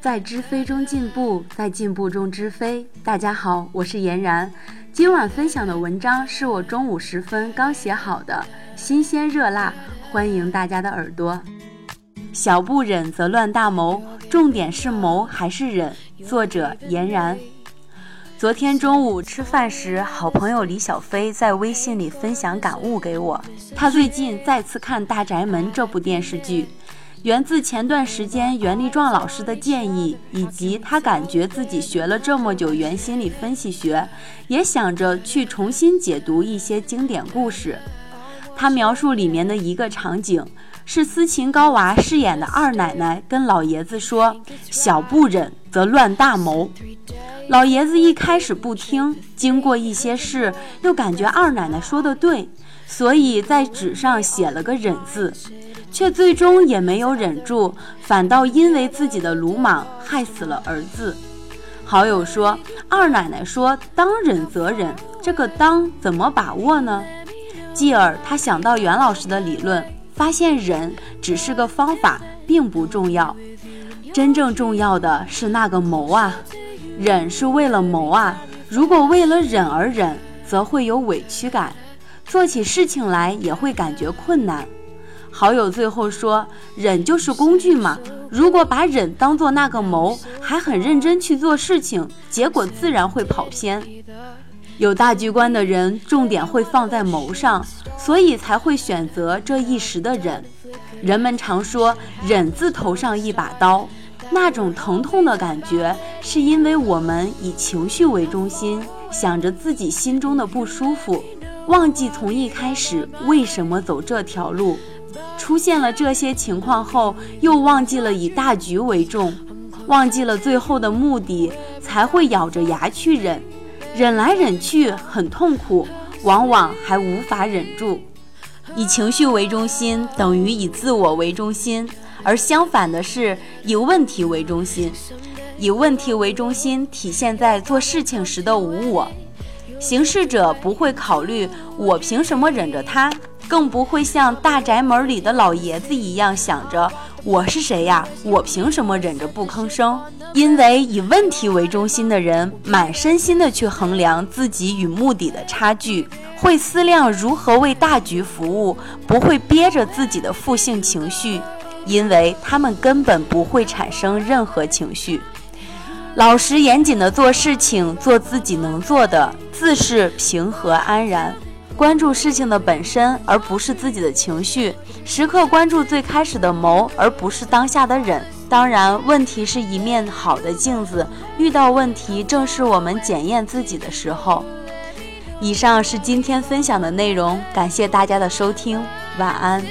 在知飞中进步，在进步中知飞。大家好，我是嫣然。今晚分享的文章是我中午时分刚写好的，新鲜热辣，欢迎大家的耳朵。小不忍则乱大谋，重点是谋还是忍？作者嫣然。昨天中午吃饭时，好朋友李小飞在微信里分享感悟给我。他最近再次看《大宅门》这部电视剧。源自前段时间袁立壮老师的建议，以及他感觉自己学了这么久原心理分析学，也想着去重新解读一些经典故事。他描述里面的一个场景，是斯琴高娃饰演的二奶奶跟老爷子说：“小不忍则乱大谋。”老爷子一开始不听，经过一些事，又感觉二奶奶说的对，所以在纸上写了个忍字。却最终也没有忍住，反倒因为自己的鲁莽害死了儿子。好友说：“二奶奶说当忍则忍，这个当怎么把握呢？”继而他想到袁老师的理论，发现忍只是个方法，并不重要。真正重要的是那个谋啊！忍是为了谋啊！如果为了忍而忍，则会有委屈感，做起事情来也会感觉困难。好友最后说：“忍就是工具嘛，如果把忍当做那个谋，还很认真去做事情，结果自然会跑偏。有大局观的人，重点会放在谋上，所以才会选择这一时的忍。人们常说‘忍’字头上一把刀，那种疼痛的感觉，是因为我们以情绪为中心，想着自己心中的不舒服，忘记从一开始为什么走这条路。”出现了这些情况后，又忘记了以大局为重，忘记了最后的目的，才会咬着牙去忍，忍来忍去很痛苦，往往还无法忍住。以情绪为中心等于以自我为中心，而相反的是以问题为中心。以问题为中心体现在做事情时的无我，行事者不会考虑我凭什么忍着他。更不会像大宅门里的老爷子一样想着我是谁呀，我凭什么忍着不吭声？因为以问题为中心的人，满身心的去衡量自己与目的的差距，会思量如何为大局服务，不会憋着自己的负性情绪，因为他们根本不会产生任何情绪。老实严谨的做事情，做自己能做的，自是平和安然。关注事情的本身，而不是自己的情绪；时刻关注最开始的谋，而不是当下的忍。当然，问题是一面好的镜子，遇到问题正是我们检验自己的时候。以上是今天分享的内容，感谢大家的收听，晚安。